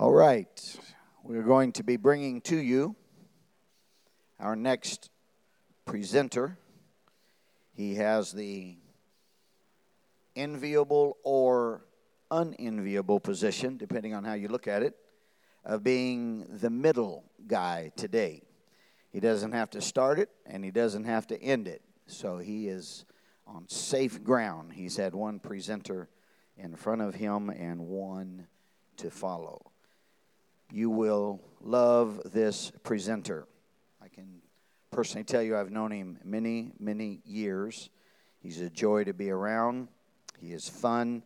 All right. We're going to be bringing to you our next presenter. He has the enviable or unenviable position, depending on how you look at it, of being the middle guy today. He doesn't have to start it and he doesn't have to end it. So he is on safe ground. He's had one presenter in front of him and one to follow. You will love this presenter. I can personally tell you I've known him many, many years. He's a joy to be around. He is fun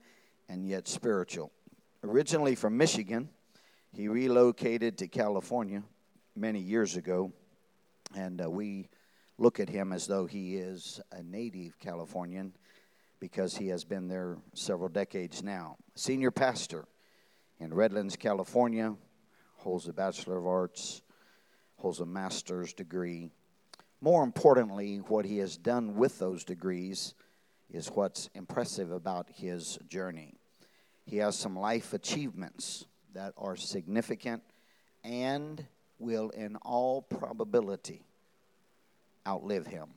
and yet spiritual. Originally from Michigan, he relocated to California many years ago, and uh, we look at him as though he is a native Californian because he has been there several decades now. Senior pastor in Redlands, California, holds a Bachelor of Arts, holds a master's degree. More importantly, what he has done with those degrees is what's impressive about his journey. He has some life achievements that are significant and will, in all probability, outlive him.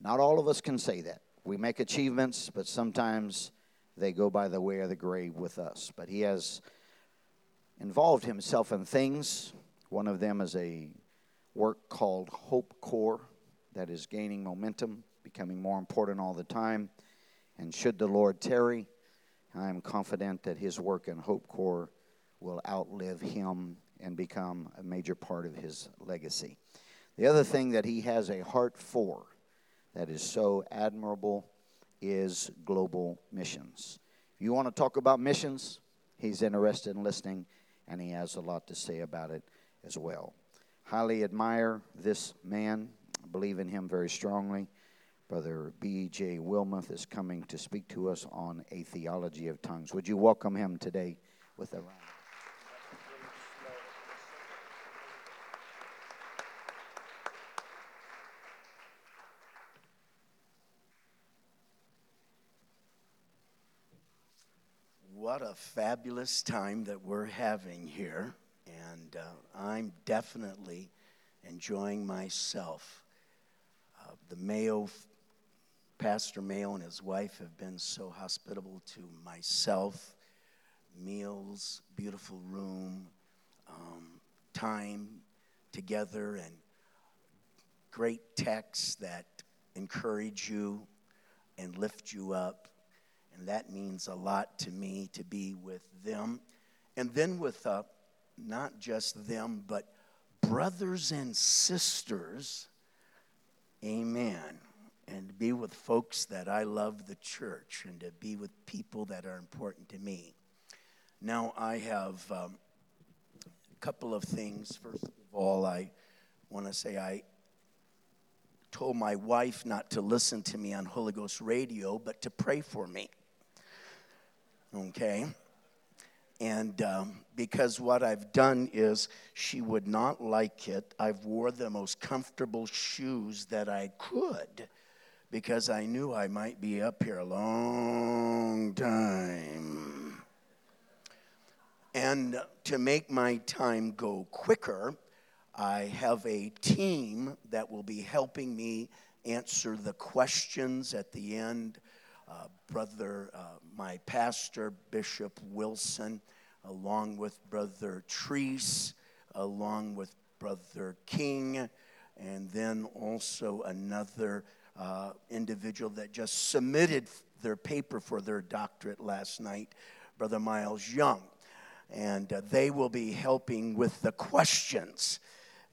Not all of us can say that. We make achievements, but sometimes they go by the way of the grave with us. But he has involved himself in things. One of them is a work called Hope Corps that is gaining momentum, becoming more important all the time. And should the Lord tarry, I am confident that his work in Hope Corps will outlive him and become a major part of his legacy. The other thing that he has a heart for that is so admirable is global missions. If you want to talk about missions, he's interested in listening and he has a lot to say about it as well. Highly admire this man, believe in him very strongly. Brother B.J. Wilmoth is coming to speak to us on a theology of tongues. Would you welcome him today with a round? What a fabulous time that we're having here. And uh, I'm definitely enjoying myself. Uh, the Mayo, Pastor Mayo and his wife have been so hospitable to myself. Meals, beautiful room, um, time together, and great texts that encourage you and lift you up and that means a lot to me to be with them. And then with uh, not just them, but brothers and sisters. Amen. And to be with folks that I love the church and to be with people that are important to me. Now, I have um, a couple of things. First of all, I want to say I told my wife not to listen to me on Holy Ghost radio, but to pray for me okay? And um, because what I've done is she would not like it, I've wore the most comfortable shoes that I could because I knew I might be up here a long time. And to make my time go quicker, I have a team that will be helping me answer the questions at the end uh, brother, uh, my pastor, Bishop Wilson, along with Brother Treese, along with Brother King, and then also another uh, individual that just submitted their paper for their doctorate last night, Brother Miles Young. And uh, they will be helping with the questions.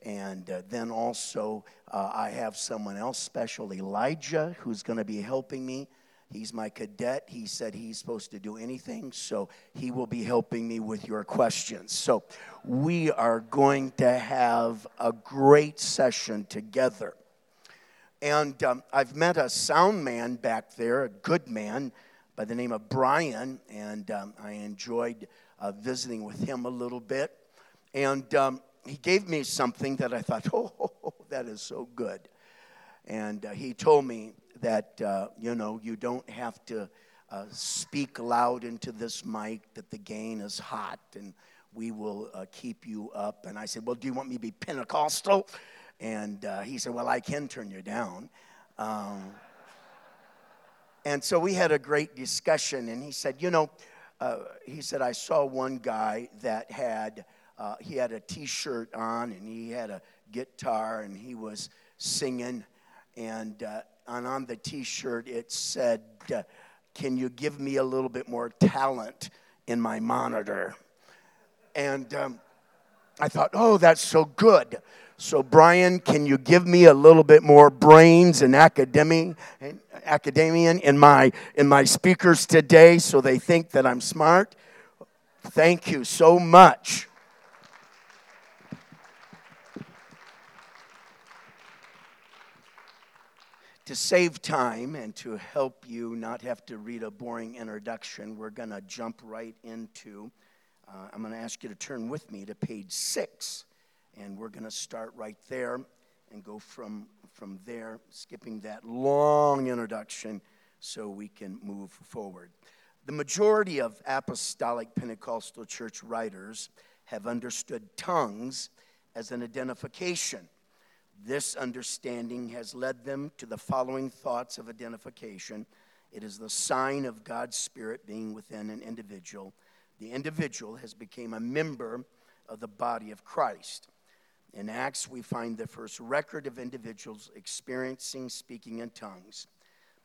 And uh, then also, uh, I have someone else special, Elijah, who's going to be helping me He's my cadet. He said he's supposed to do anything, so he will be helping me with your questions. So we are going to have a great session together. And um, I've met a sound man back there, a good man by the name of Brian, and um, I enjoyed uh, visiting with him a little bit. And um, he gave me something that I thought, oh, that is so good. And uh, he told me that, uh, you know, you don't have to uh, speak loud into this mic, that the gain is hot and we will uh, keep you up. And I said, Well, do you want me to be Pentecostal? And uh, he said, Well, I can turn you down. Um, and so we had a great discussion, and he said, You know, uh, he said, I saw one guy that had, uh, he had a t shirt on and he had a guitar and he was singing. And, uh, and on the t shirt, it said, Can you give me a little bit more talent in my monitor? And um, I thought, Oh, that's so good. So, Brian, can you give me a little bit more brains and academy, academian in my, in my speakers today so they think that I'm smart? Thank you so much. To save time and to help you not have to read a boring introduction, we're going to jump right into. Uh, I'm going to ask you to turn with me to page six and we're going to start right there and go from, from there, skipping that long introduction so we can move forward. The majority of apostolic Pentecostal church writers have understood tongues as an identification. This understanding has led them to the following thoughts of identification it is the sign of God's Spirit being within an individual. The individual has become a member of the body of Christ. In Acts, we find the first record of individuals experiencing speaking in tongues.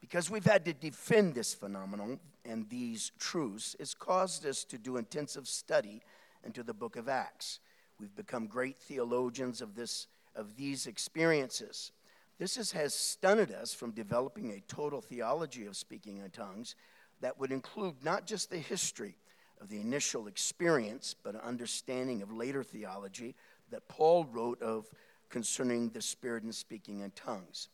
Because we've had to defend this phenomenon and these truths, it's caused us to do intensive study into the book of Acts. We've become great theologians of, this, of these experiences. This is, has stunted us from developing a total theology of speaking in tongues that would include not just the history of the initial experience, but an understanding of later theology that Paul wrote of concerning the Spirit and speaking in tongues.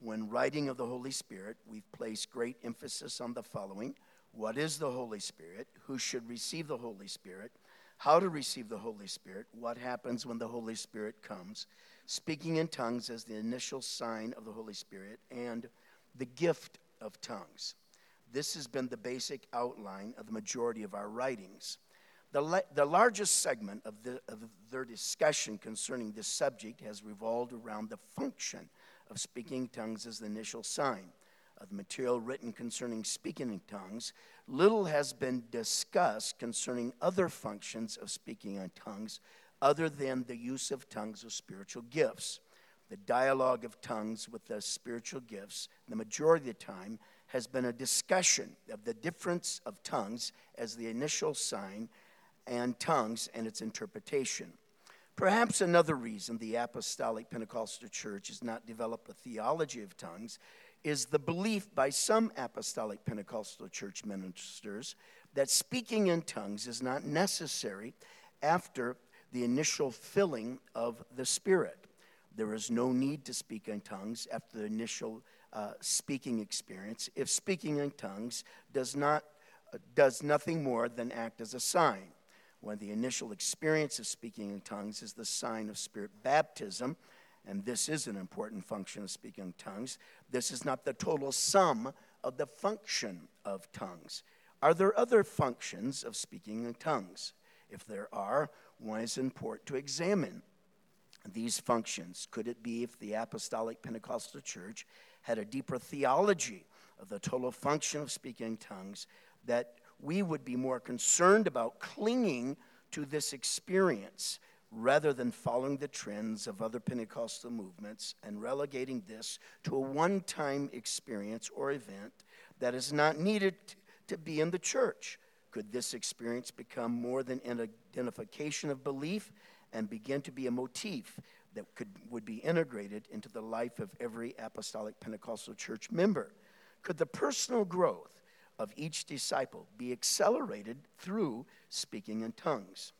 When writing of the Holy Spirit, we've placed great emphasis on the following What is the Holy Spirit? Who should receive the Holy Spirit? How to receive the Holy Spirit? What happens when the Holy Spirit comes? Speaking in tongues as the initial sign of the Holy Spirit, and the gift of tongues. This has been the basic outline of the majority of our writings. The, la- the largest segment of, the, of their discussion concerning this subject has revolved around the function of speaking tongues as the initial sign. Of the material written concerning speaking in tongues, little has been discussed concerning other functions of speaking in tongues other than the use of tongues of spiritual gifts. The dialogue of tongues with the spiritual gifts, the majority of the time, has been a discussion of the difference of tongues as the initial sign and tongues and its interpretation. Perhaps another reason the Apostolic Pentecostal Church has not developed a theology of tongues is the belief by some Apostolic Pentecostal Church ministers that speaking in tongues is not necessary after the initial filling of the Spirit. There is no need to speak in tongues after the initial uh, speaking experience if speaking in tongues does not uh, does nothing more than act as a sign when the initial experience of speaking in tongues is the sign of spirit baptism, and this is an important function of speaking tongues, this is not the total sum of the function of tongues. Are there other functions of speaking in tongues? If there are, one is important to examine these functions. Could it be if the Apostolic Pentecostal Church had a deeper theology of the total function of speaking in tongues that we would be more concerned about clinging to this experience rather than following the trends of other Pentecostal movements and relegating this to a one time experience or event that is not needed to be in the church. Could this experience become more than an identification of belief and begin to be a motif that could, would be integrated into the life of every apostolic Pentecostal church member? Could the personal growth of each disciple be accelerated through speaking in tongues.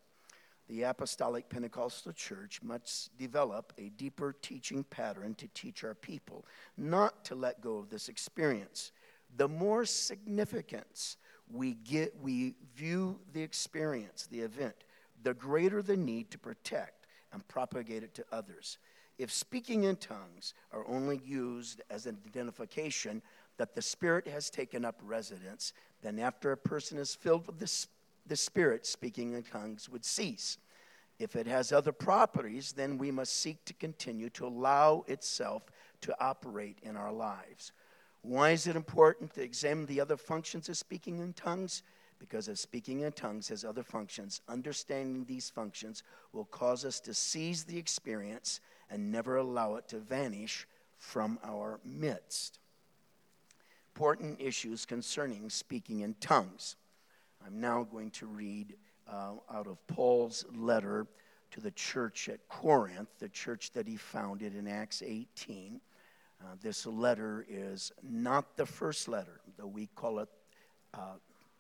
The Apostolic Pentecostal Church must develop a deeper teaching pattern to teach our people not to let go of this experience. The more significance we get, we view the experience, the event, the greater the need to protect and propagate it to others. If speaking in tongues are only used as an identification that the Spirit has taken up residence, then after a person is filled with the, the Spirit, speaking in tongues would cease. If it has other properties, then we must seek to continue to allow itself to operate in our lives. Why is it important to examine the other functions of speaking in tongues? Because if speaking in tongues has other functions, understanding these functions will cause us to seize the experience and never allow it to vanish from our midst. Important issues concerning speaking in tongues. I'm now going to read uh, out of Paul's letter to the church at Corinth, the church that he founded in Acts 18. Uh, this letter is not the first letter, though we call it uh,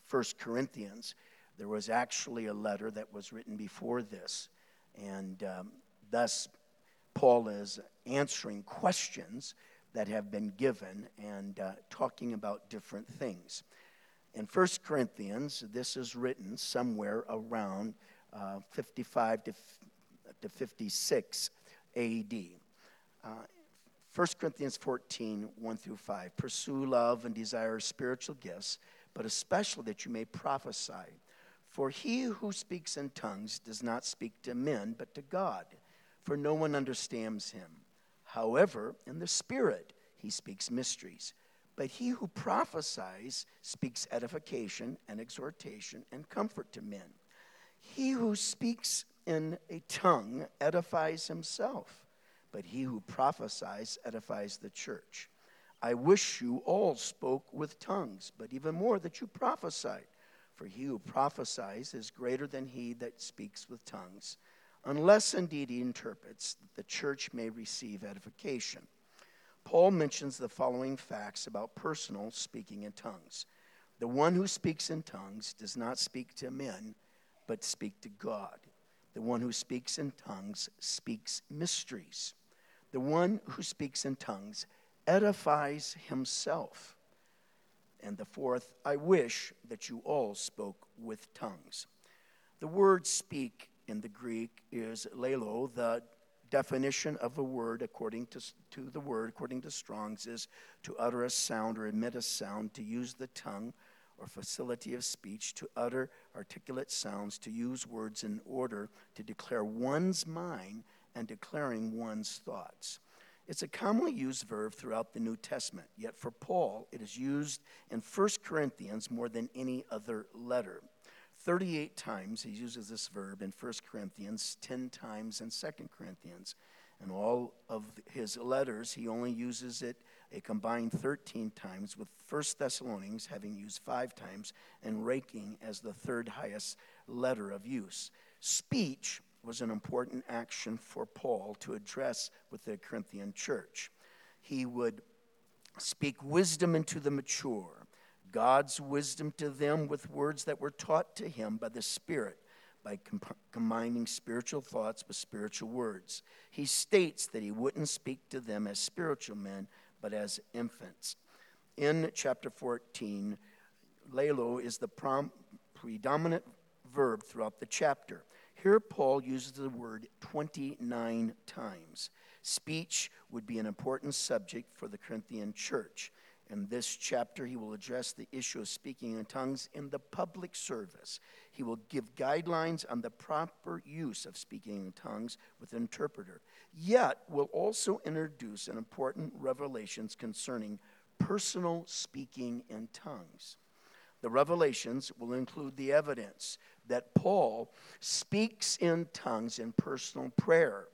First Corinthians. There was actually a letter that was written before this, and um, thus Paul is answering questions that have been given and uh, talking about different things. In 1 Corinthians, this is written somewhere around uh, 55 to, to 56 AD. Uh, 1 Corinthians 14, 1 through 5. Pursue love and desire spiritual gifts, but especially that you may prophesy. For he who speaks in tongues does not speak to men, but to God, for no one understands him. However, in the Spirit he speaks mysteries. But he who prophesies speaks edification and exhortation and comfort to men. He who speaks in a tongue edifies himself, but he who prophesies edifies the church. I wish you all spoke with tongues, but even more that you prophesied. For he who prophesies is greater than he that speaks with tongues, unless indeed he interprets, that the church may receive edification. Paul mentions the following facts about personal speaking in tongues. The one who speaks in tongues does not speak to men, but speak to God. The one who speaks in tongues speaks mysteries. The one who speaks in tongues edifies himself. And the fourth, I wish that you all spoke with tongues. The word speak in the Greek is lelo, the definition of a word according to, to the word, according to Strong's, is to utter a sound or emit a sound, to use the tongue or facility of speech, to utter articulate sounds, to use words in order to declare one's mind and declaring one's thoughts. It's a commonly used verb throughout the New Testament, yet for Paul, it is used in 1 Corinthians more than any other letter. 38 times he uses this verb in 1 Corinthians, 10 times in 2 Corinthians. In all of his letters, he only uses it a combined 13 times, with 1 Thessalonians having used five times and ranking as the third highest letter of use. Speech was an important action for Paul to address with the Corinthian church. He would speak wisdom into the mature God's wisdom to them with words that were taught to him by the Spirit by combining spiritual thoughts with spiritual words. He states that he wouldn't speak to them as spiritual men, but as infants. In chapter 14, lelo is the prom- predominant verb throughout the chapter. Here, Paul uses the word 29 times. Speech would be an important subject for the Corinthian church. In this chapter, he will address the issue of speaking in tongues in the public service. He will give guidelines on the proper use of speaking in tongues with an interpreter. Yet, will also introduce an important revelations concerning personal speaking in tongues. The revelations will include the evidence that Paul speaks in tongues in personal prayer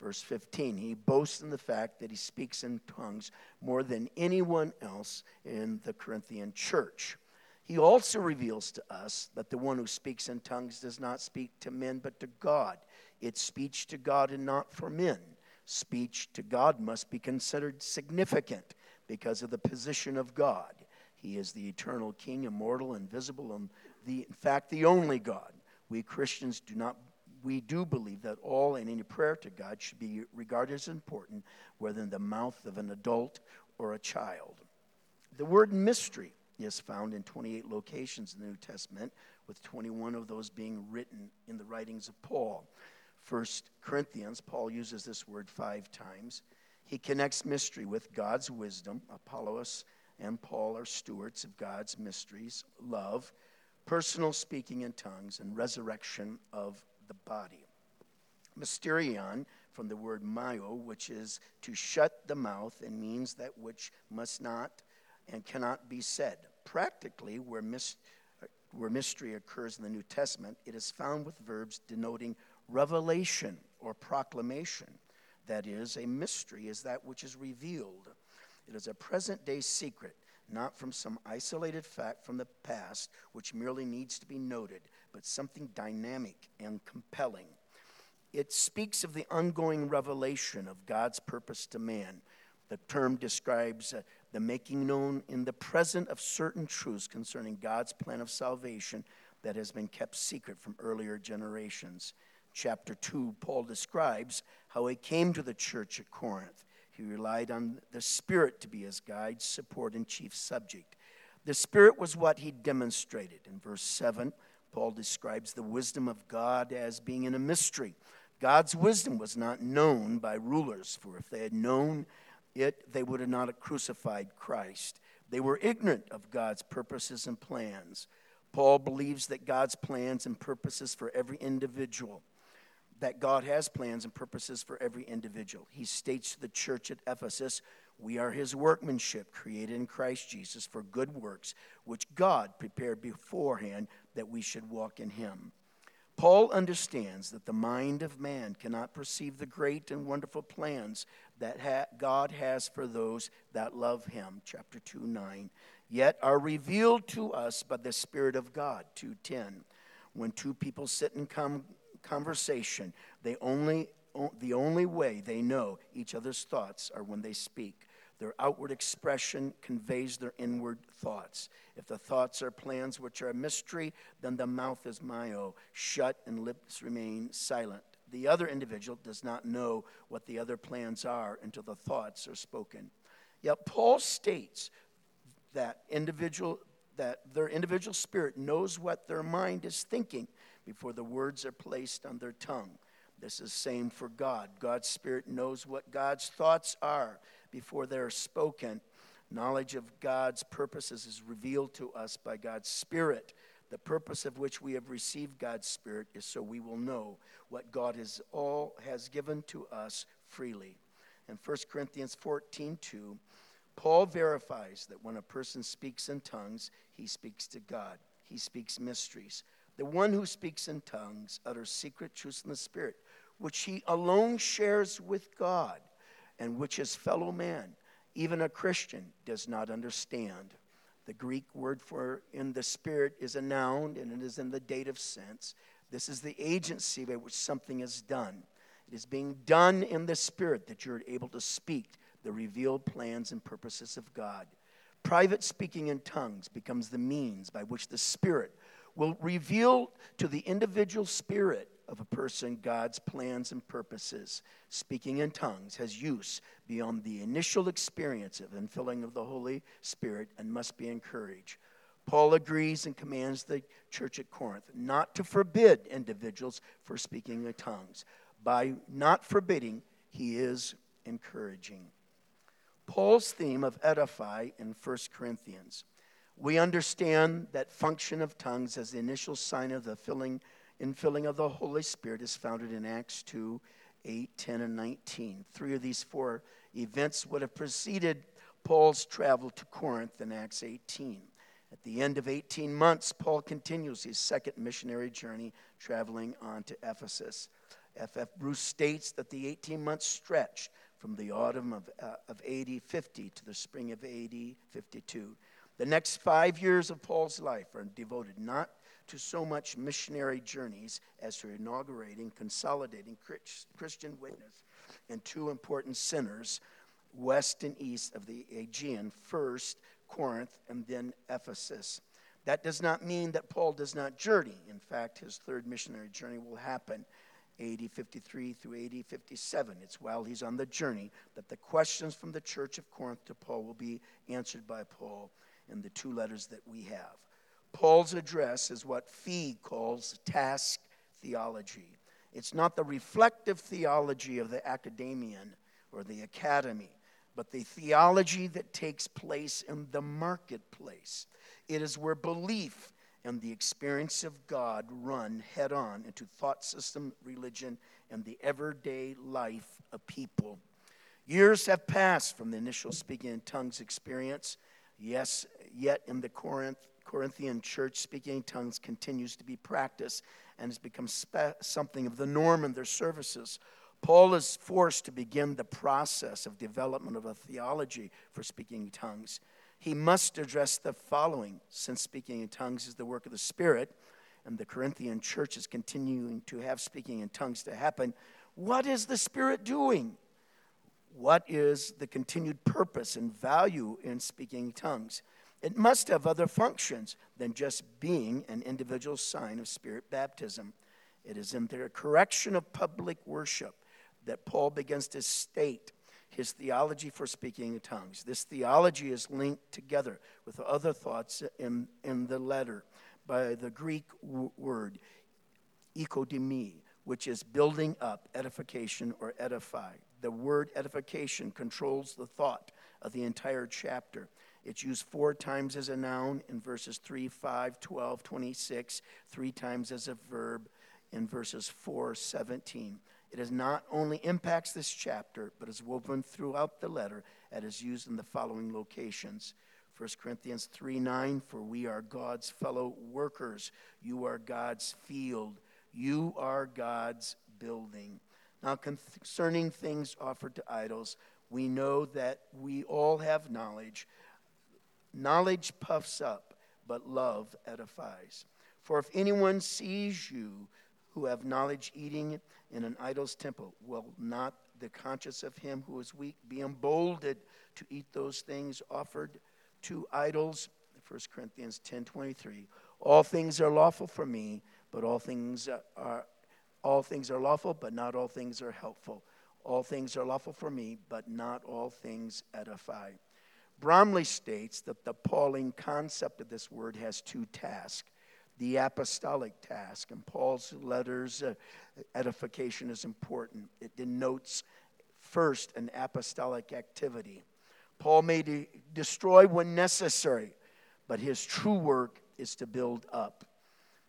Verse 15, he boasts in the fact that he speaks in tongues more than anyone else in the Corinthian church. He also reveals to us that the one who speaks in tongues does not speak to men but to God. It's speech to God and not for men. Speech to God must be considered significant because of the position of God. He is the eternal King, immortal, invisible, and the, in fact, the only God. We Christians do not we do believe that all and any prayer to God should be regarded as important, whether in the mouth of an adult or a child. The word mystery is found in 28 locations in the New Testament, with 21 of those being written in the writings of Paul. First Corinthians, Paul uses this word five times. He connects mystery with God's wisdom. Apollos and Paul are stewards of God's mysteries. Love, personal speaking in tongues, and resurrection of the body. Mysterion, from the word myo, which is to shut the mouth and means that which must not and cannot be said. Practically, where, where mystery occurs in the New Testament, it is found with verbs denoting revelation or proclamation. That is, a mystery is that which is revealed. It is a present day secret, not from some isolated fact from the past which merely needs to be noted, but something dynamic and compelling. It speaks of the ongoing revelation of God's purpose to man. The term describes uh, the making known in the present of certain truths concerning God's plan of salvation that has been kept secret from earlier generations. Chapter 2, Paul describes how he came to the church at Corinth. He relied on the Spirit to be his guide, support, and chief subject. The Spirit was what he demonstrated. In verse 7, Paul describes the wisdom of God as being in a mystery. God's wisdom was not known by rulers, for if they had known it, they would not have not crucified Christ. They were ignorant of God's purposes and plans. Paul believes that God's plans and purposes for every individual, that God has plans and purposes for every individual. He states to the church at Ephesus, We are his workmanship, created in Christ Jesus for good works, which God prepared beforehand that we should walk in him. Paul understands that the mind of man cannot perceive the great and wonderful plans that ha- God has for those that love him, chapter 2 9, yet are revealed to us by the Spirit of God, 210. When two people sit in com- conversation, they only, the only way they know each other's thoughts are when they speak. Their outward expression conveys their inward thoughts. If the thoughts are plans which are a mystery, then the mouth is myo, shut and lips remain silent. The other individual does not know what the other plans are until the thoughts are spoken. Yet Paul states that individual that their individual spirit knows what their mind is thinking before the words are placed on their tongue. This is same for God. God's spirit knows what God's thoughts are before they're spoken. Knowledge of God's purposes is revealed to us by God's Spirit. The purpose of which we have received God's Spirit is so we will know what God has all has given to us freely. In 1 Corinthians 14 2, Paul verifies that when a person speaks in tongues, he speaks to God. He speaks mysteries. The one who speaks in tongues utters secret truths in the Spirit, which he alone shares with God and which his fellow man, even a Christian, does not understand. The Greek word for in the spirit is a noun and it is in the dative sense. This is the agency by which something is done. It is being done in the spirit that you're able to speak the revealed plans and purposes of God. Private speaking in tongues becomes the means by which the spirit will reveal to the individual spirit of a person God's plans and purposes. Speaking in tongues has use beyond the initial experience of infilling of the Holy Spirit and must be encouraged. Paul agrees and commands the church at Corinth not to forbid individuals for speaking in tongues. By not forbidding, he is encouraging. Paul's theme of edify in 1 Corinthians. We understand that function of tongues as the initial sign of the filling infilling of the Holy Spirit is founded in Acts 2 8, 10, and 19. Three of these four events would have preceded Paul's travel to Corinth in Acts 18. At the end of 18 months, Paul continues his second missionary journey, traveling on to Ephesus. F. F. Bruce states that the 18 month stretch from the autumn of, uh, of AD 50 to the spring of AD 52. The next five years of Paul's life are devoted not to so much missionary journeys as to inaugurating, consolidating Christian witness in two important centers, west and east of the Aegean, first Corinth and then Ephesus. That does not mean that Paul does not journey. In fact, his third missionary journey will happen AD 53 through AD 57. It's while he's on the journey that the questions from the church of Corinth to Paul will be answered by Paul in the two letters that we have. Paul's address is what Fee calls task theology. It's not the reflective theology of the academician or the academy, but the theology that takes place in the marketplace. It is where belief and the experience of God run head on into thought system, religion, and the everyday life of people. Years have passed from the initial speaking in tongues experience. Yes, yet in the Corinth, Corinthian church, speaking in tongues continues to be practiced and has become spe- something of the norm in their services. Paul is forced to begin the process of development of a theology for speaking in tongues. He must address the following since speaking in tongues is the work of the Spirit, and the Corinthian church is continuing to have speaking in tongues to happen. What is the Spirit doing? What is the continued purpose and value in speaking in tongues? It must have other functions than just being an individual sign of Spirit baptism. It is in their correction of public worship that Paul begins to state his theology for speaking in tongues. This theology is linked together with other thoughts in, in the letter by the Greek w- word "ekodemi," which is building up, edification, or edify. The word edification controls the thought of the entire chapter. It's used four times as a noun in verses 3, 5, 12, 26, three times as a verb in verses 4, 17. It is not only impacts this chapter, but is woven throughout the letter and is used in the following locations. 1 Corinthians 3 9, for we are God's fellow workers. You are God's field. You are God's building. Now, concerning things offered to idols, we know that we all have knowledge. Knowledge puffs up, but love edifies. For if anyone sees you who have knowledge eating in an idol's temple. Will not the conscience of him who is weak be emboldened to eat those things offered to idols? 1 Corinthians 10:23. All things are lawful for me, but all things are all things are lawful, but not all things are helpful. All things are lawful for me, but not all things edify. Bromiley states that the Pauline concept of this word has two tasks the apostolic task. And Paul's letters, uh, edification is important. It denotes first an apostolic activity. Paul may de- destroy when necessary, but his true work is to build up.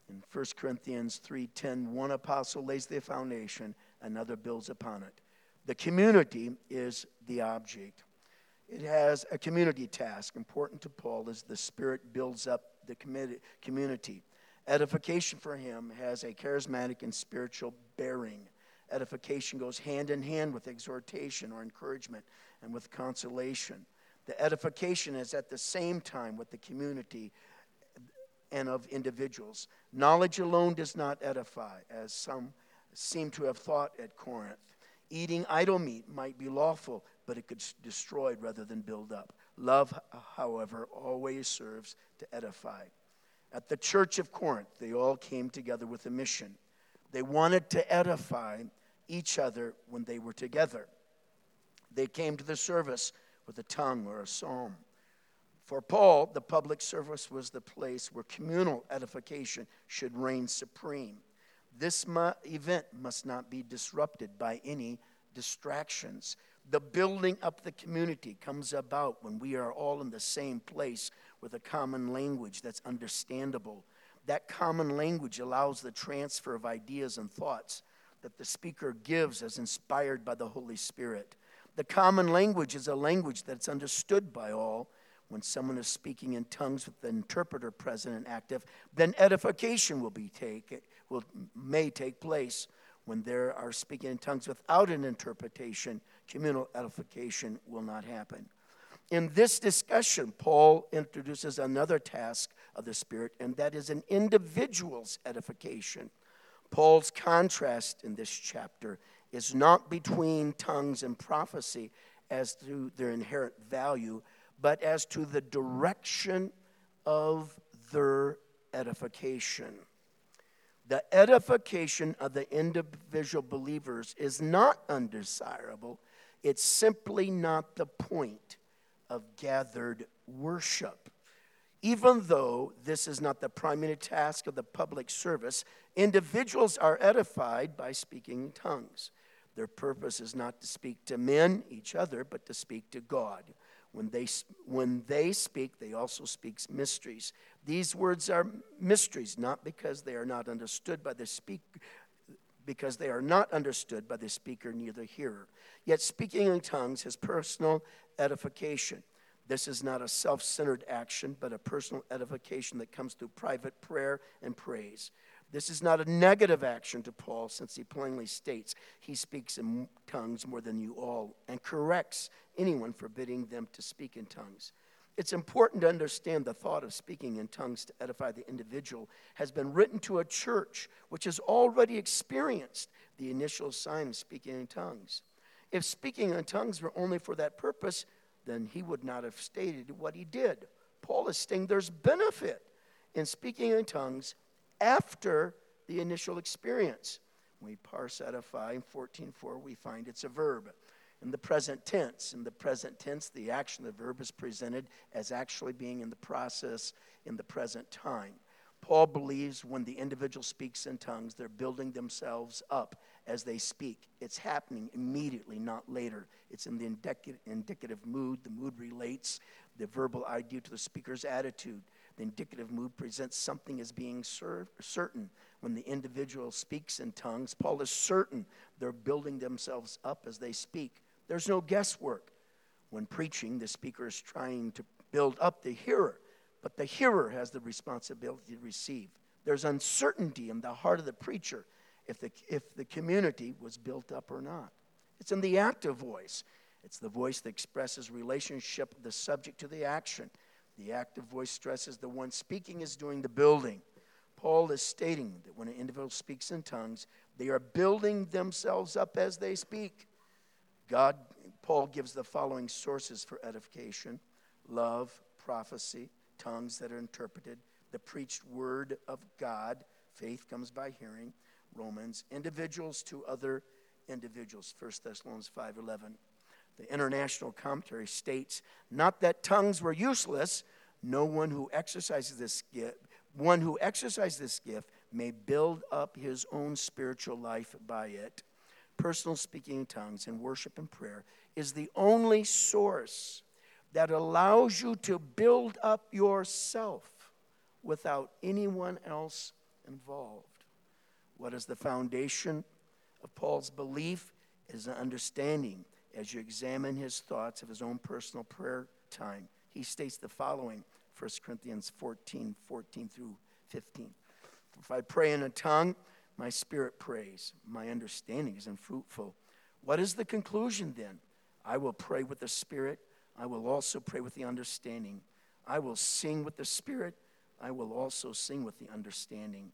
In 1 Corinthians 3:10, one apostle lays the foundation, another builds upon it. The community is the object. It has a community task. Important to Paul as the Spirit builds up the community. Edification for him has a charismatic and spiritual bearing. Edification goes hand in hand with exhortation or encouragement and with consolation. The edification is at the same time with the community and of individuals. Knowledge alone does not edify, as some seem to have thought at Corinth. Eating idol meat might be lawful, but it could destroy rather than build up. Love, however, always serves to edify. At the church of Corinth, they all came together with a mission. They wanted to edify each other when they were together. They came to the service with a tongue or a psalm. For Paul, the public service was the place where communal edification should reign supreme. This mu- event must not be disrupted by any distractions. The building up the community comes about when we are all in the same place with a common language that's understandable. That common language allows the transfer of ideas and thoughts that the speaker gives as inspired by the Holy Spirit. The common language is a language that's understood by all. When someone is speaking in tongues with the interpreter present and active, then edification will be take, will, may take place. When there are speaking in tongues without an interpretation, communal edification will not happen. In this discussion, Paul introduces another task of the Spirit, and that is an individual's edification. Paul's contrast in this chapter is not between tongues and prophecy as to their inherent value, but as to the direction of their edification. The edification of the individual believers is not undesirable, it's simply not the point of gathered worship. Even though this is not the primary task of the public service, individuals are edified by speaking in tongues. Their purpose is not to speak to men, each other, but to speak to God. When they, when they speak, they also speak mysteries. These words are mysteries, not because they are not understood by the speaker, because they are not understood by the speaker, neither hearer. Yet speaking in tongues is personal edification. This is not a self centered action, but a personal edification that comes through private prayer and praise. This is not a negative action to Paul, since he plainly states he speaks in tongues more than you all and corrects anyone forbidding them to speak in tongues. It's important to understand the thought of speaking in tongues to edify the individual has been written to a church which has already experienced the initial sign of speaking in tongues. If speaking in tongues were only for that purpose, then he would not have stated what he did. Paul is saying there's benefit in speaking in tongues after the initial experience. We parse edify in 14.4, we find it's a verb in the present tense. In the present tense, the action of the verb is presented as actually being in the process in the present time. Paul believes when the individual speaks in tongues, they're building themselves up as they speak. It's happening immediately, not later. It's in the indicative mood. The mood relates the verbal idea to the speaker's attitude. The indicative mood presents something as being certain. When the individual speaks in tongues, Paul is certain they're building themselves up as they speak. There's no guesswork. When preaching, the speaker is trying to build up the hearer, but the hearer has the responsibility to receive. There's uncertainty in the heart of the preacher if the, if the community was built up or not. It's in the active voice. It's the voice that expresses relationship of the subject to the action. The active voice stresses the one speaking is doing the building. Paul is stating that when an individual speaks in tongues, they are building themselves up as they speak. God, Paul gives the following sources for edification. Love, prophecy, tongues that are interpreted, the preached word of God, faith comes by hearing, Romans, individuals to other individuals, 1 Thessalonians 5:11. The international commentary states, not that tongues were useless, no one who exercises this gift, one who exercises this gift may build up his own spiritual life by it personal speaking in tongues and worship and prayer is the only source that allows you to build up yourself without anyone else involved. What is the foundation of Paul's belief? is an understanding as you examine his thoughts of his own personal prayer time. He states the following 1 Corinthians 14 14 through 15. If I pray in a tongue, my spirit prays. My understanding is unfruitful. What is the conclusion then? I will pray with the spirit. I will also pray with the understanding. I will sing with the spirit. I will also sing with the understanding.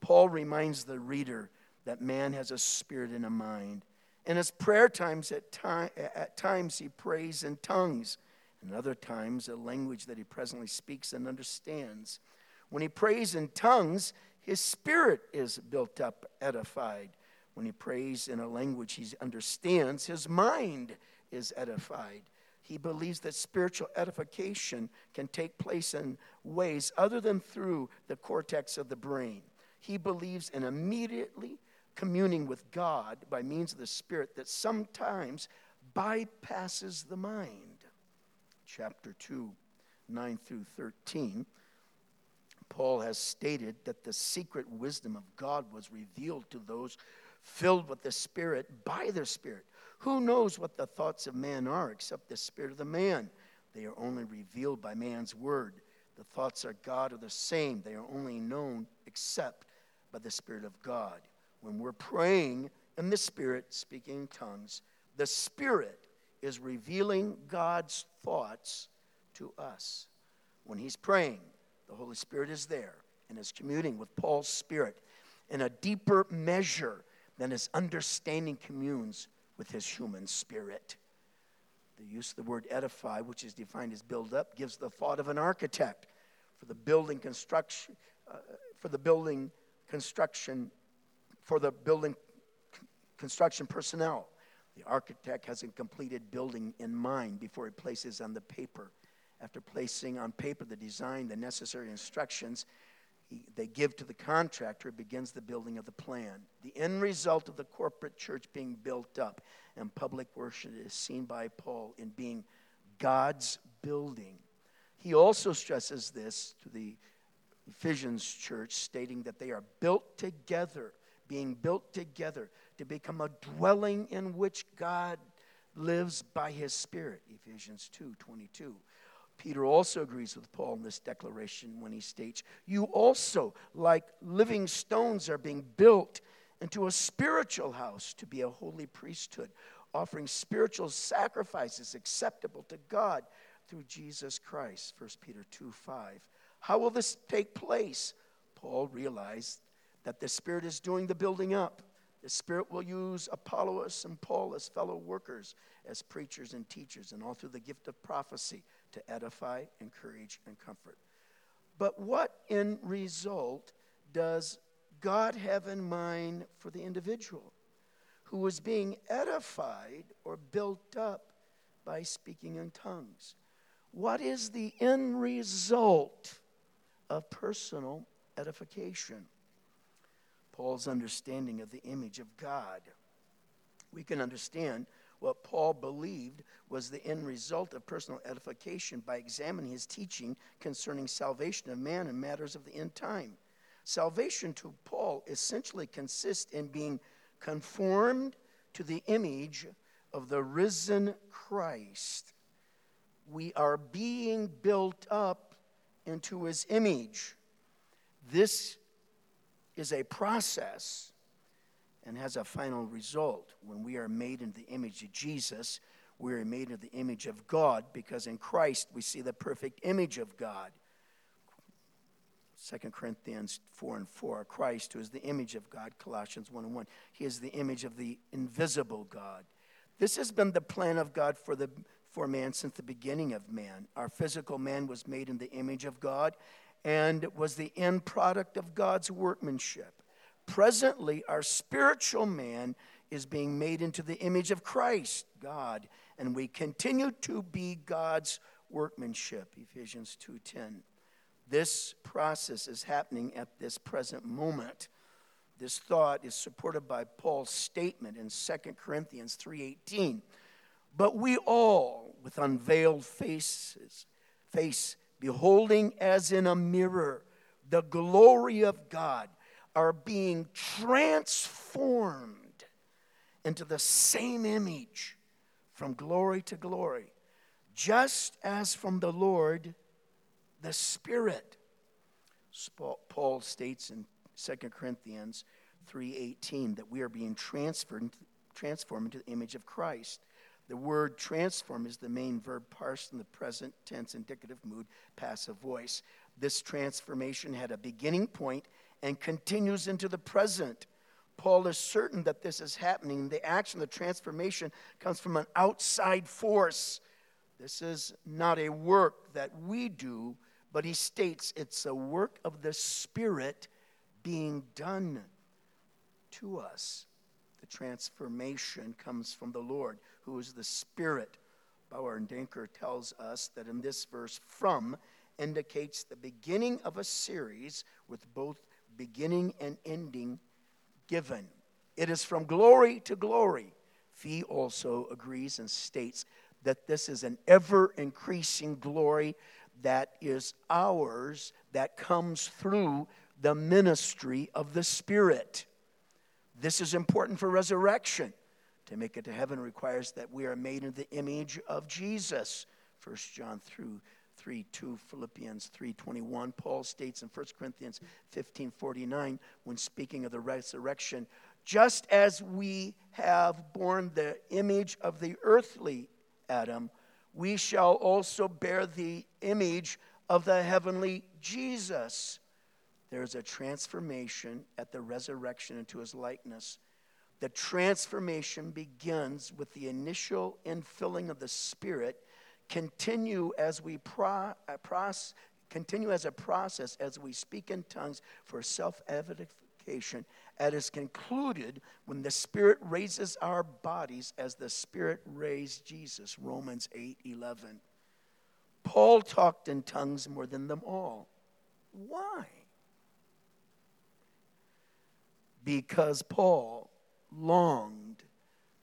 Paul reminds the reader that man has a spirit and a mind. In his prayer times, at, time, at times he prays in tongues, and other times a language that he presently speaks and understands. When he prays in tongues, his spirit is built up, edified. When he prays in a language he understands, his mind is edified. He believes that spiritual edification can take place in ways other than through the cortex of the brain. He believes in immediately communing with God by means of the Spirit that sometimes bypasses the mind. Chapter 2, 9 through 13 Paul has stated that the secret wisdom of God was revealed to those filled with the Spirit by the Spirit. Who knows what the thoughts of man are except the Spirit of the man? They are only revealed by man's word. The thoughts of God are the same, they are only known except by the Spirit of God. When we're praying in the Spirit, speaking in tongues, the Spirit is revealing God's thoughts to us. When He's praying, the Holy Spirit is there and is communing with Paul's spirit in a deeper measure than his understanding communes with his human spirit. The use of the word edify, which is defined as build up, gives the thought of an architect for the building construction, uh, for the building construction, for the building construction personnel. The architect has a completed building in mind before he places on the paper after placing on paper the design, the necessary instructions, he, they give to the contractor, begins the building of the plan. The end result of the corporate church being built up and public worship is seen by Paul in being God's building. He also stresses this to the Ephesians church, stating that they are built together, being built together to become a dwelling in which God lives by his Spirit. Ephesians 2 22. Peter also agrees with Paul in this declaration when he states, You also, like living stones, are being built into a spiritual house to be a holy priesthood, offering spiritual sacrifices acceptable to God through Jesus Christ. 1 Peter 2 5. How will this take place? Paul realized that the Spirit is doing the building up. The Spirit will use Apollos and Paul as fellow workers, as preachers and teachers, and all through the gift of prophecy to edify, encourage, and comfort. But what in result does God have in mind for the individual who is being edified or built up by speaking in tongues? What is the end result of personal edification? Paul's understanding of the image of God. We can understand what Paul believed was the end result of personal edification by examining his teaching concerning salvation of man and matters of the end time. Salvation to Paul essentially consists in being conformed to the image of the risen Christ. We are being built up into his image. This is a process and has a final result. When we are made in the image of Jesus, we are made in the image of God because in Christ we see the perfect image of God. 2 Corinthians 4 and 4, Christ, who is the image of God, Colossians 1 and 1. He is the image of the invisible God. This has been the plan of God for, the, for man since the beginning of man. Our physical man was made in the image of God and was the end product of God's workmanship. Presently, our spiritual man is being made into the image of Christ, God, and we continue to be God's workmanship, Ephesians 2:10. This process is happening at this present moment. This thought is supported by Paul's statement in 2 Corinthians 3:18. But we all with unveiled faces face beholding as in a mirror the glory of God are being transformed into the same image from glory to glory, just as from the Lord the Spirit. Paul states in 2 Corinthians 3:18 that we are being transferred transformed into the image of Christ. The word transform is the main verb parsed in the present tense indicative mood passive voice. This transformation had a beginning point and continues into the present. Paul is certain that this is happening. The action, the transformation, comes from an outside force. This is not a work that we do, but he states it's a work of the Spirit being done to us. The transformation comes from the Lord, who is the Spirit. Bauer and Danker tells us that in this verse, from indicates the beginning of a series with both beginning and ending given. It is from glory to glory. Fee also agrees and states that this is an ever increasing glory that is ours, that comes through the ministry of the Spirit. This is important for resurrection. To make it to heaven requires that we are made in the image of Jesus. 1 John through 3 2 philippians 3.21 paul states in 1 corinthians 15.49 when speaking of the resurrection just as we have borne the image of the earthly adam we shall also bear the image of the heavenly jesus. There's a transformation at the resurrection into his likeness the transformation begins with the initial infilling of the spirit continue as we pro, pros, continue as a process as we speak in tongues for self-edification. And is concluded when the spirit raises our bodies as the spirit raised jesus romans 8 11 paul talked in tongues more than them all. Why? Because paul longed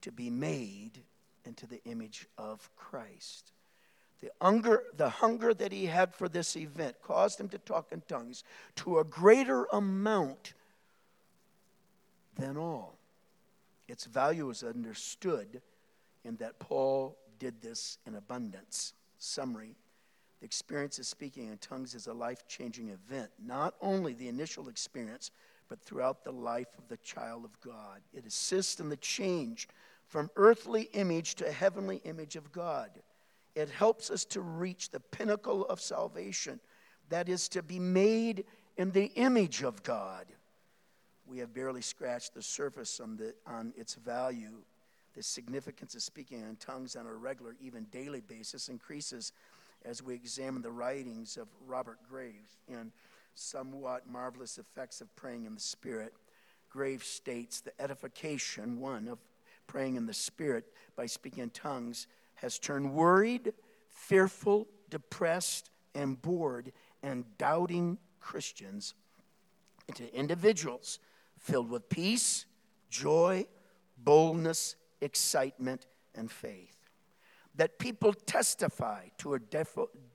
to be made into the image of christ The hunger, the hunger that he had for this event caused him to talk in tongues to a greater amount than all. Its value is understood in that Paul did this in abundance. Summary The experience of speaking in tongues is a life changing event, not only the initial experience, but throughout the life of the child of God. It assists in the change from earthly image to heavenly image of God. It helps us to reach the pinnacle of salvation, that is, to be made in the image of God. We have barely scratched the surface on, the, on its value. The significance of speaking in tongues on a regular, even daily basis increases as we examine the writings of Robert Graves in Somewhat Marvelous Effects of Praying in the Spirit. Graves states the edification, one, of praying in the Spirit by speaking in tongues has turned worried, fearful, depressed, and bored and doubting Christians into individuals filled with peace, joy, boldness, excitement, and faith. That people testify to a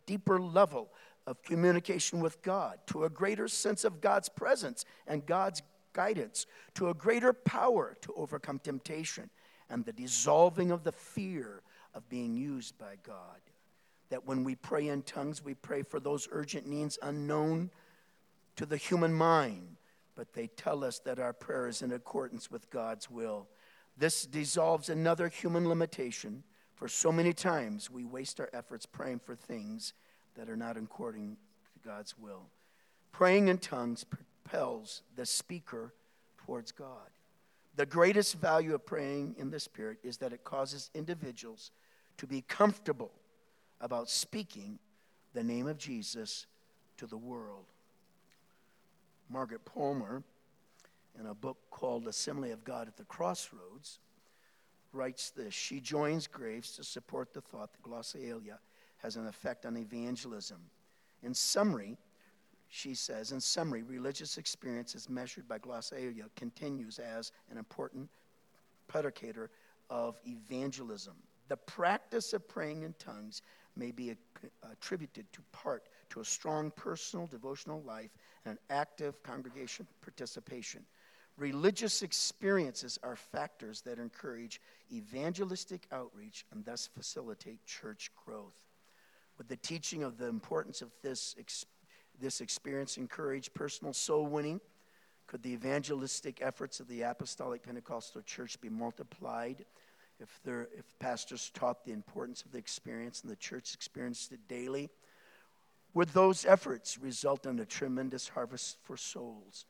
deeper level of communication with God, to a greater sense of God's presence and God's guidance, to a greater power to overcome temptation, and the dissolving of the fear of being used by God. That when we pray in tongues, we pray for those urgent needs unknown to the human mind, but they tell us that our prayer is in accordance with God's will. This dissolves another human limitation. For so many times we waste our efforts praying for things that are not according to God's will. Praying in tongues propels the speaker towards God. The greatest value of praying in the Spirit is that it causes individuals to be comfortable about speaking the name of Jesus to the world. Margaret Poloma, in a book called Assembly of God at the Crossroads, writes this She joins Graves to support the thought that has an effect on evangelism. In summary, she says, in summary, religious experience as measured by glossolalia continues as an important predicator of evangelism. The practice of praying in tongues may be attributed to part to a strong personal devotional life and an active congregation participation. Religious experiences are factors that encourage evangelistic outreach and thus facilitate church growth. Would the teaching of the importance of this, ex- this experience encourage personal soul winning? Could the evangelistic efforts of the Apostolic Pentecostal Church be multiplied if, there, if pastors taught the importance of the experience and the church experienced it daily, would those efforts result in a tremendous harvest for souls?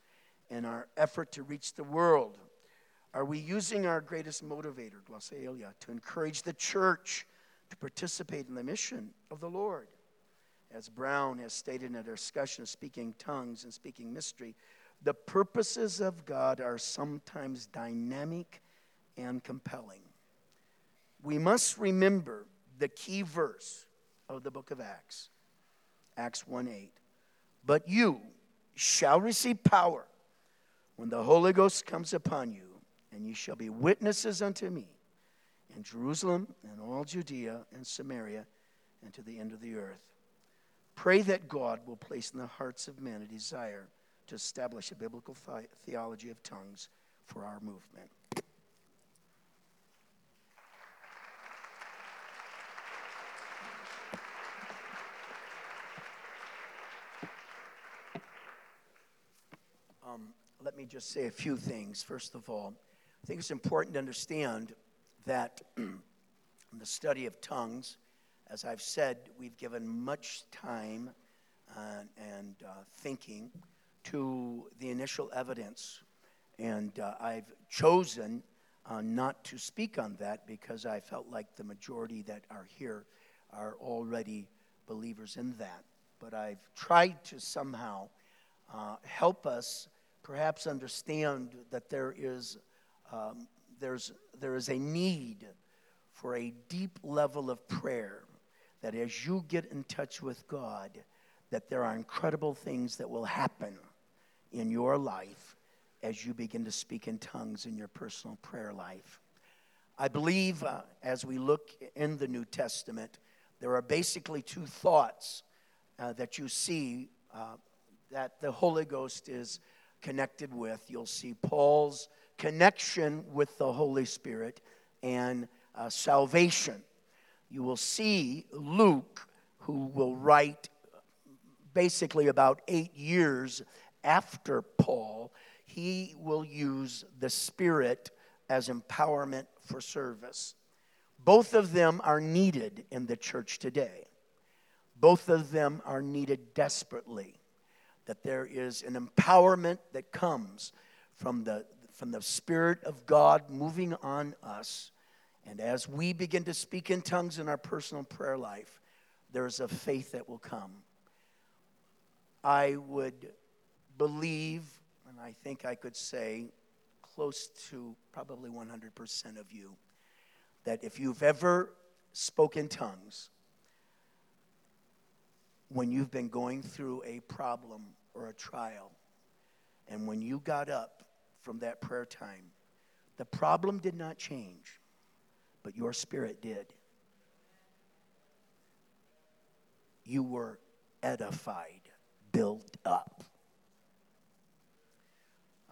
In our effort to reach the world, are we using our greatest motivator, glossolalia, to encourage the church to participate in the mission of the Lord? As Brown has stated in a discussion of speaking tongues and speaking mystery, the purposes of God are sometimes dynamic and compelling we must remember the key verse of the book of Acts, Acts 1 8. But you shall receive power when the Holy Ghost comes upon you, and you shall be witnesses unto me in Jerusalem and all Judea and Samaria and to the end of the earth. Pray that God will place in the hearts of men a desire to establish a biblical theology of tongues for our movement. Um, let me just say a few things. First of all, I think it's important to understand that the study of tongues, as I've said, we've given much time uh, and uh, thinking to the initial evidence. And uh, I've chosen uh, not to speak on that because I felt like the majority that are here are already believers in that. But I've tried to somehow uh, help us perhaps understand that there is, um, there's, there is a need for a deep level of prayer that as you get in touch with God, that there are incredible things that will happen in your life as you begin to speak in tongues in your personal prayer life. I believe uh, as we look in the New Testament There are basically two thoughts uh, that you see uh, that the Holy Ghost is connected with. You'll see Paul's connection with the Holy Spirit and uh, salvation. You will see Luke, who will write basically about eight years after Paul, he will use the Spirit as empowerment for service. Both of them are needed in the church today. Both of them are needed desperately. That there is an empowerment that comes from the, from the Spirit of God moving on us. And as we begin to speak in tongues in our personal prayer life, there is a faith that will come. I would believe, and I think I could say close to probably 100% of you, that if you've ever spoken tongues, when you've been going through a problem or a trial, and when you got up from that prayer time, the problem did not change, but your spirit did. You were edified, built up.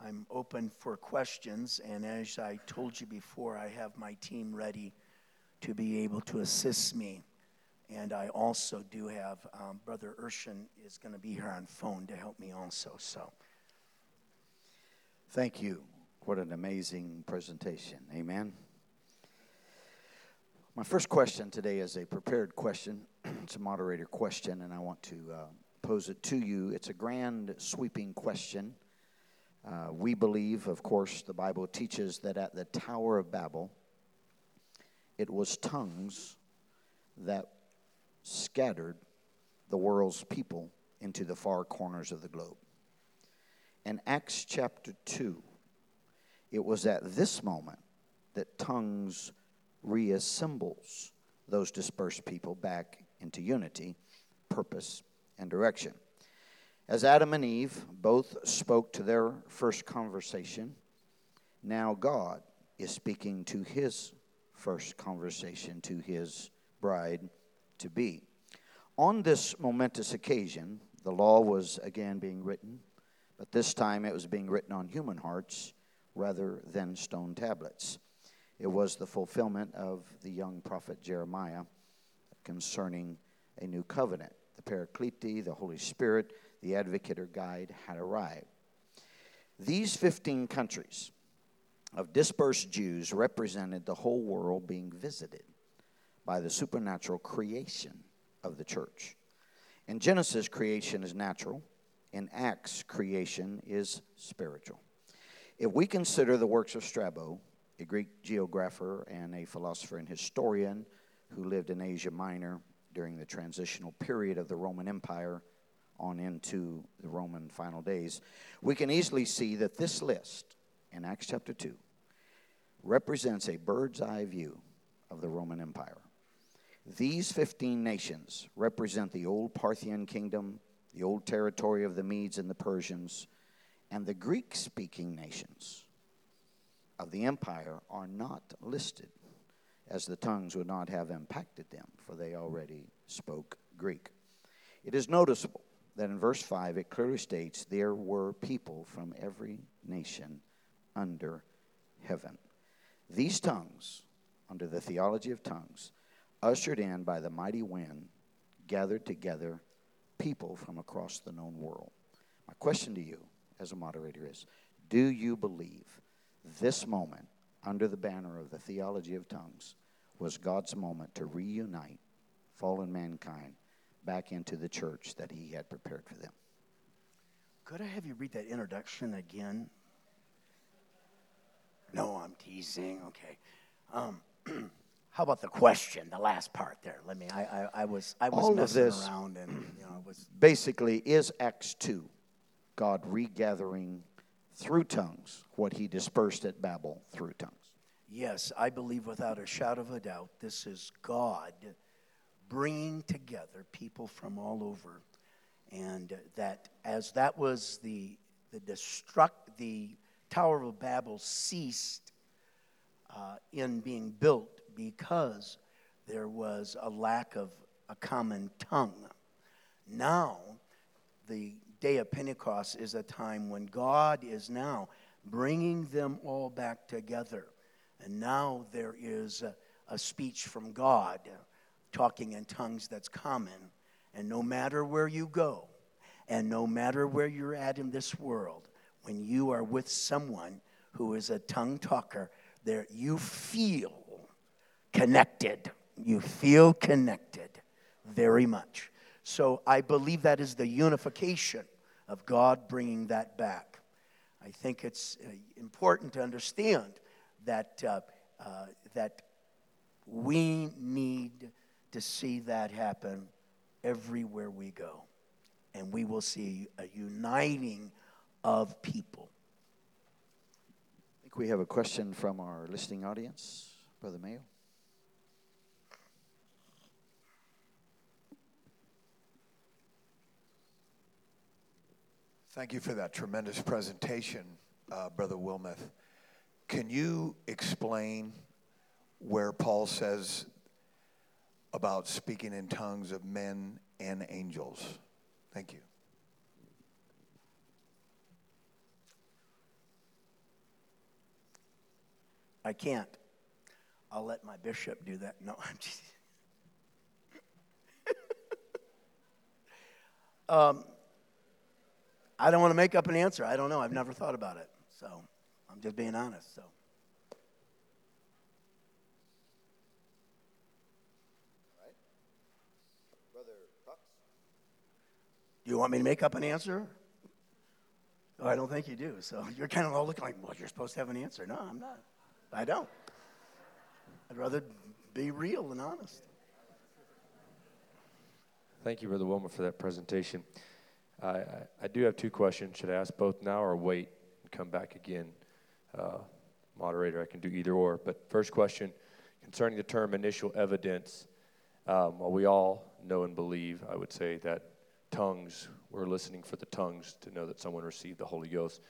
I'm open for questions, and as I told you before, I have my team ready to be able to assist me. And I also do have um, Brother Urshan is going to be here on phone to help me also. So, thank you. What an amazing presentation. Amen. My first question today is a prepared question. it's a moderator question, and I want to uh, pose it to you. It's a grand, sweeping question. Uh, we believe, of course, the Bible teaches that at the Tower of Babel, it was tongues that scattered the world's people into the far corners of the globe. In Acts chapter 2, it was at this moment that tongues reassembles those dispersed people back into unity, purpose, and direction. As Adam and Eve both spoke to their first conversation, now God is speaking to his first conversation to his bride to be. On this momentous occasion, the law was again being written, but this time it was being written on human hearts rather than stone tablets. It was the fulfillment of the young prophet Jeremiah concerning a new covenant. The Paraclete, the Holy Spirit, the advocate or guide had arrived. These 15 countries of dispersed Jews represented the whole world being visited by the supernatural creation of the church. In Genesis, creation is natural. In Acts, creation is spiritual. If we consider the works of Strabo, a Greek geographer and a philosopher and historian who lived in Asia Minor during the transitional period of the Roman Empire on into the Roman final days, we can easily see that this list in Acts chapter 2 represents a bird's eye view of the Roman Empire. These 15 nations represent the old Parthian kingdom, the old territory of the Medes and the Persians, and the Greek speaking nations of the empire are not listed, as the tongues would not have impacted them, for they already spoke Greek. It is noticeable that in verse 5 it clearly states there were people from every nation under heaven. These tongues, under the theology of tongues, ushered in by the mighty wind, gathered together people from across the known world. My question to you as a moderator is Do you believe this moment, under the banner of the theology of tongues, was God's moment to reunite fallen mankind back into the church that he had prepared for them. Could I have you read that introduction again? No, I'm teasing. Okay. Um, how about the question, the last part there? Let me. I, I, I was I was All messing of this around and you know was basically is Acts two, God regathering through tongues what He dispersed at Babel through tongues. yes, I believe without a shadow of a doubt this is God bringing together people from all over, and that as that was the the destruct the Tower of Babel ceased uh, in being built because there was a lack of a common tongue. Now, the day of Pentecost is a time when God is now bringing them all back together. And now there is a, a speech from God talking in tongues that's common. And no matter where you go, and no matter where you're at in this world, when you are with someone who is a tongue talker, there you feel connected. You feel connected very much. So I believe that is the unification of God bringing that back. I think it's uh, important to understand that, uh, uh, that we need to see that happen everywhere we go. And we will see a uniting of people. I think we have a question from our listening audience. Brother Mayo. Thank you for that tremendous presentation, uh, Brother Wilmoth. Can you explain where Paul says about speaking in tongues of men and angels? Thank you. I can't. I'll let my bishop do that. No, I'm just. um, I don't want to make up an answer. I don't know. I've never thought about it. So I'm just being honest. So. Do you want me to make up an answer? Oh, I don't think you do. So you're kind of all looking like, well, you're supposed to have an answer. No, I'm not. I don't. I'd rather be real and honest. Thank you, Brother Wilmoth, for that presentation. I, I, do have two questions. Should I ask both now or wait and come back again? Uh, moderator, I can do either or. But first question concerning the term initial evidence. Um, well, we all know and believe, I would say, that tongues, we're listening for the tongues to know that someone received the Holy Ghost.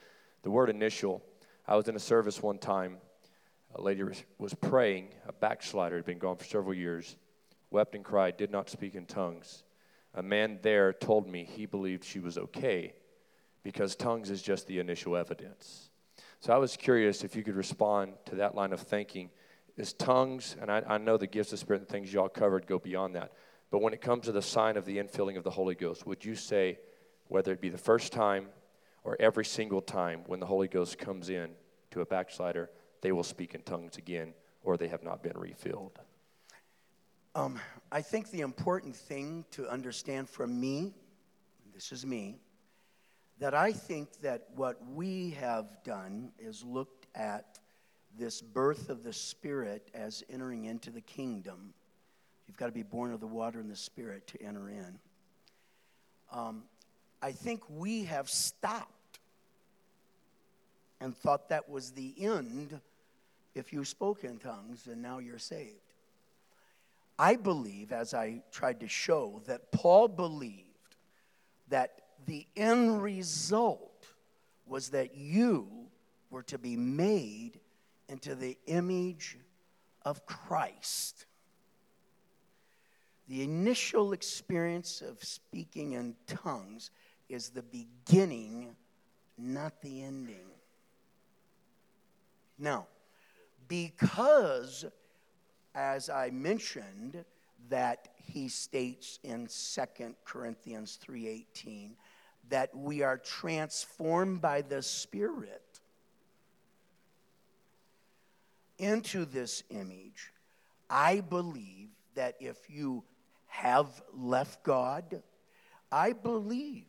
The word initial, I was in a service one time. A lady was praying, a backslider had been gone for several years, wept and cried, did not speak in tongues a man there told me he believed she was okay because tongues is just the initial evidence. So I was curious if you could respond to that line of thinking. Is tongues, and I, I know the gifts of Spirit and things y'all covered go beyond that, but when it comes to the sign of the infilling of the Holy Ghost, would you say, whether it be the first time or every single time when the Holy Ghost comes in to a backslider, they will speak in tongues again or they have not been refilled? Um, I think the important thing to understand from me, this is me, that I think that what we have done is looked at this birth of the Spirit as entering into the kingdom. You've got to be born of the water and the Spirit to enter in. Um, I think we have stopped and thought that was the end if you spoke in tongues and now you're saved. I believe, as I tried to show, that Paul believed that the end result was that you were to be made into the image of Christ. The initial experience of speaking in tongues is the beginning, not the ending. Now, because as I mentioned, that he states in Second Corinthians 3:18 that we are transformed by the Spirit into this image. I believe that if you have left God, I believe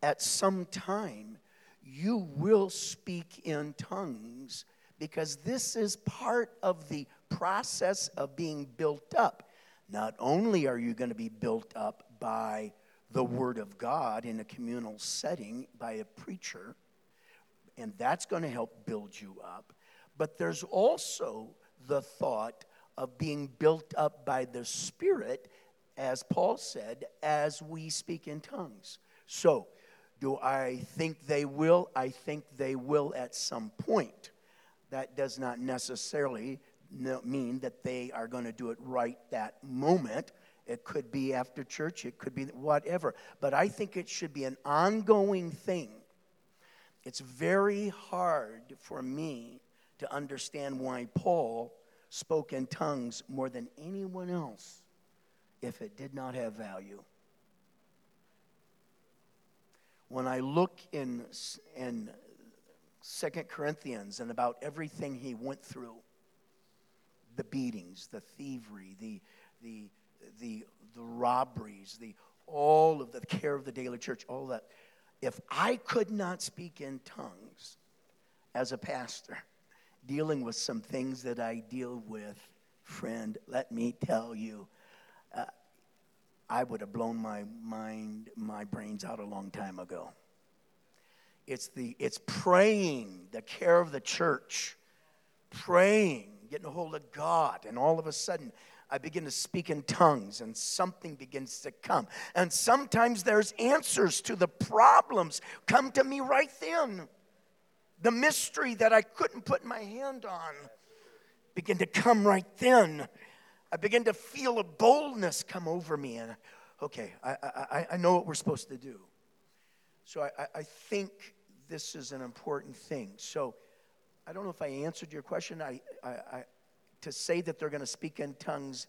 at some time you will speak in tongues because this is part of the process of being built up. Not only are you going to be built up by the Word of God in a communal setting by a preacher, and that's going to help build you up, but there's also the thought of being built up by the Spirit, as Paul said, as we speak in tongues. So, do I think they will? I think they will at some point. That does not necessarily mean that they are going to do it right that moment. It could be after church, it could be whatever. But I think it should be an ongoing thing. It's very hard for me to understand why Paul spoke in tongues more than anyone else if it did not have value. When I look in, in 2 Corinthians and about everything he went through the beatings, the thievery, the, the, the, the robberies, the, all of the care of the daily church, all that. If I could not speak in tongues as a pastor, dealing with some things that I deal with, friend, let me tell you, uh, I would have blown my mind, my brains out a long time ago. It's the it's praying, the care of the church, praying, getting a hold of God, and all of a sudden I begin to speak in tongues and something begins to come. And sometimes there's answers to the problems come to me right then. The mystery that I couldn't put my hand on begin to come right then. I begin to feel a boldness come over me, and okay, I, I, I know what we're supposed to do. So I, I think this is an important thing. So I don't know if I answered your question. I, I, I to say that they're going to speak in tongues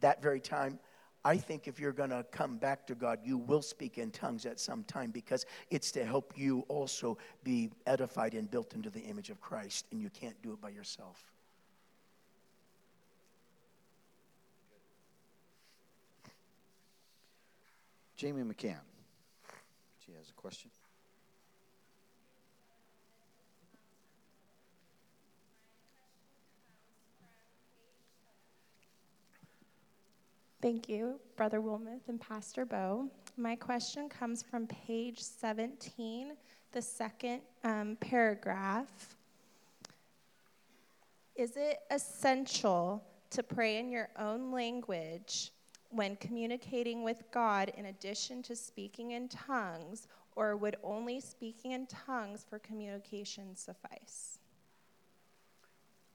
that very time, I think if you're going to come back to God, you will speak in tongues at some time because it's to help you also be edified and built into the image of Christ, and you can't do it by yourself. Jamie McCann. She has a question. Thank you, Brother Wilmoth and Pastor Bo. My question comes from page 17, the second um, paragraph. Is it essential to pray in your own language when communicating with God in addition to speaking in tongues, or would only speaking in tongues for communication suffice?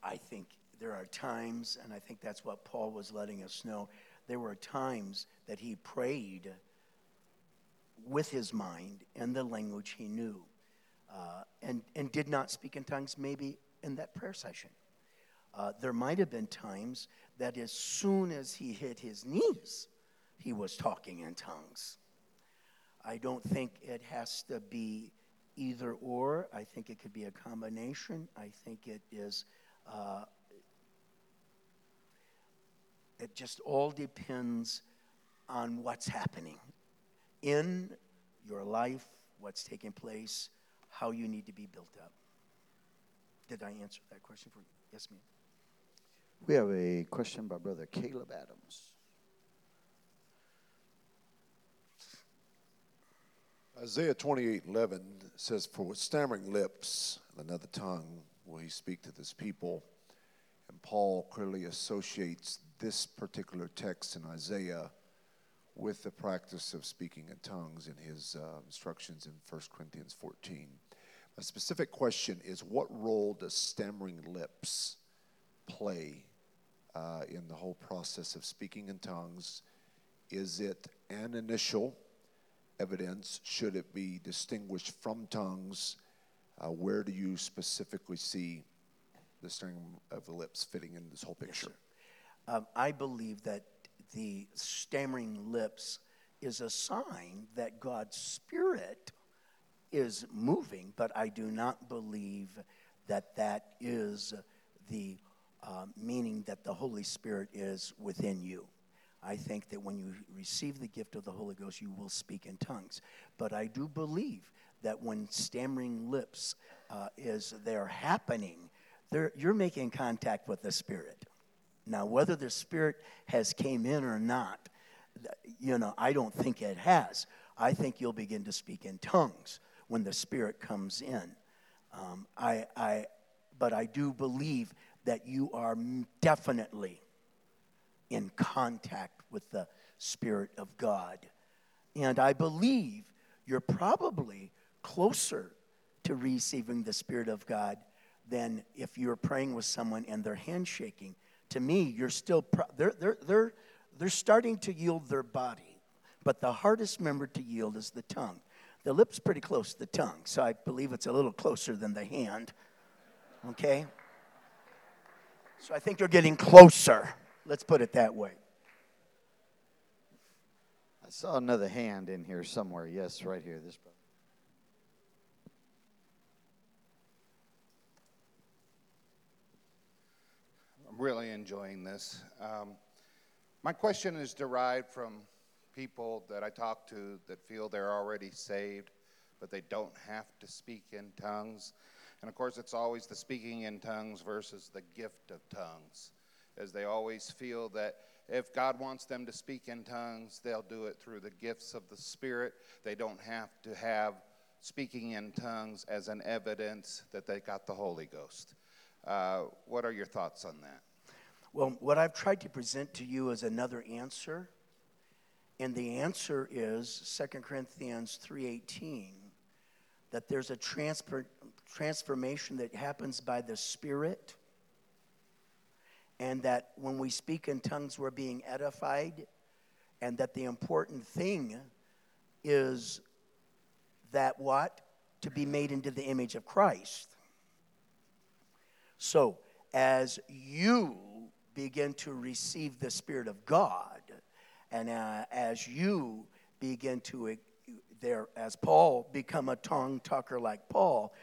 I think there are times, and I think that's what Paul was letting us know. There were times that he prayed with his mind in the language he knew uh, and, and did not speak in tongues, maybe in that prayer session. Uh, there might have been times that as soon as he hit his knees, he was talking in tongues. I don't think it has to be either or. I think it could be a combination. I think it is. Uh, it just all depends on what's happening in your life, what's taking place, how you need to be built up. Did I answer that question for you? Yes, ma'am. We have a question by Brother Caleb Adams. Isaiah 28 11 says, For with stammering lips and another tongue will he speak to this people. Paul clearly associates this particular text in Isaiah with the practice of speaking in tongues in his uh, instructions in 1 Corinthians 14. My specific question is what role does stammering lips play uh, in the whole process of speaking in tongues? Is it an initial evidence? Should it be distinguished from tongues? Uh, where do you specifically see the stammering of the lips fitting in this whole picture? Yes, um, I believe that the stammering lips is a sign that God's Spirit is moving, but I do not believe that that is the uh, meaning that the Holy Spirit is within you. I think that when you receive the gift of the Holy Ghost, you will speak in tongues. But I do believe that when stammering lips uh, is there happening, you're making contact with the Spirit. Now, whether the Spirit has came in or not, you know, I don't think it has. I think you'll begin to speak in tongues when the Spirit comes in. Um, I, I, but I do believe that you are definitely in contact with the Spirit of God. And I believe you're probably closer to receiving the Spirit of God than if you're praying with someone and they're handshaking. To me, you're still, pro- they're, they're, they're, they're starting to yield their body. But the hardest member to yield is the tongue. The lip's pretty close to the tongue, so I believe it's a little closer than the hand. Okay? So I think you're getting closer. Let's put it that way. I saw another hand in here somewhere. Yes, right here. This brother. Really enjoying this. Um, my question is derived from people that I talk to that feel they're already saved, but they don't have to speak in tongues. And of course, it's always the speaking in tongues versus the gift of tongues, as they always feel that if God wants them to speak in tongues, they'll do it through the gifts of the Spirit. They don't have to have speaking in tongues as an evidence that they got the Holy Ghost. Uh, what are your thoughts on that? Well, what I've tried to present to you is another answer. And the answer is 2 Corinthians 3:18 that there's a transfer, transformation that happens by the Spirit, and that when we speak in tongues, we're being edified, and that the important thing is that what? To be made into the image of Christ. So, as you begin to receive the Spirit of God, and uh, as you begin to there, as Paul, become a tongue talker like Paul,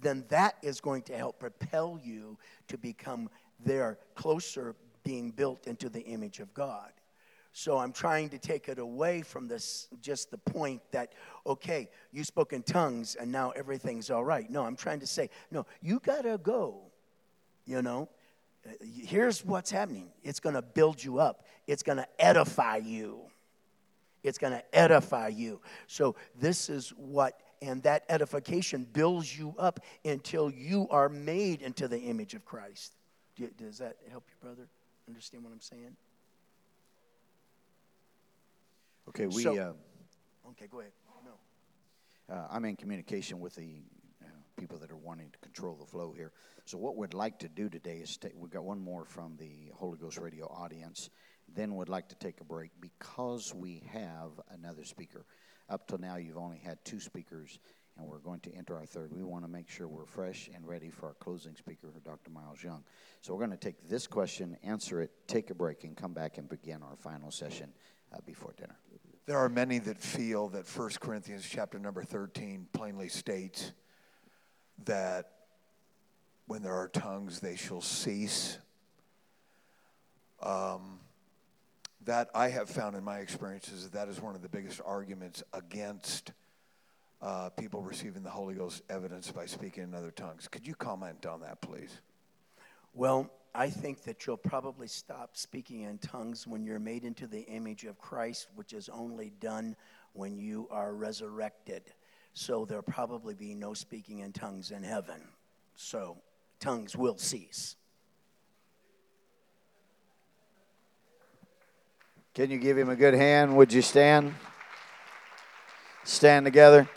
then that is going to help propel you to become there closer being built into the image of God. So I'm trying to take it away from this just the point that okay, you spoke in tongues and now everything's all right. No, I'm trying to say, no, you got to go. You know, here's what's happening. It's going to build you up. It's going to edify you. It's going to edify you. So, this is what, and that edification builds you up until you are made into the image of Christ. Does that help you, brother? Understand what I'm saying? Okay, we. So, uh, okay, go ahead. No. Uh, I'm in communication with the people that are wanting to control the flow here. So, what we'd like to do today is take, we've got one more from the Holy Ghost Radio audience then we'd like to take a break because we have another speaker. Up till now, you've only had two speakers, and we're going to enter our third. We want to make sure we're fresh and ready for our closing speaker, Dr. Miles Young. So we're going to take this question, answer it, take a break, and come back and begin our final session uh, before dinner. There are many that feel that 1 Corinthians chapter number 13 plainly states that when there are tongues, they shall cease. Um, that I have found in my experiences that that is one of the biggest arguments against uh, people receiving the Holy Ghost evidence by speaking in other tongues. Could you comment on that, please? Well, I think that you'll probably stop speaking in tongues when you're made into the image of Christ, which is only done when you are resurrected. So there'll probably be no speaking in tongues in heaven. So tongues will cease. Can you give him a good hand? Would you stand? Stand together.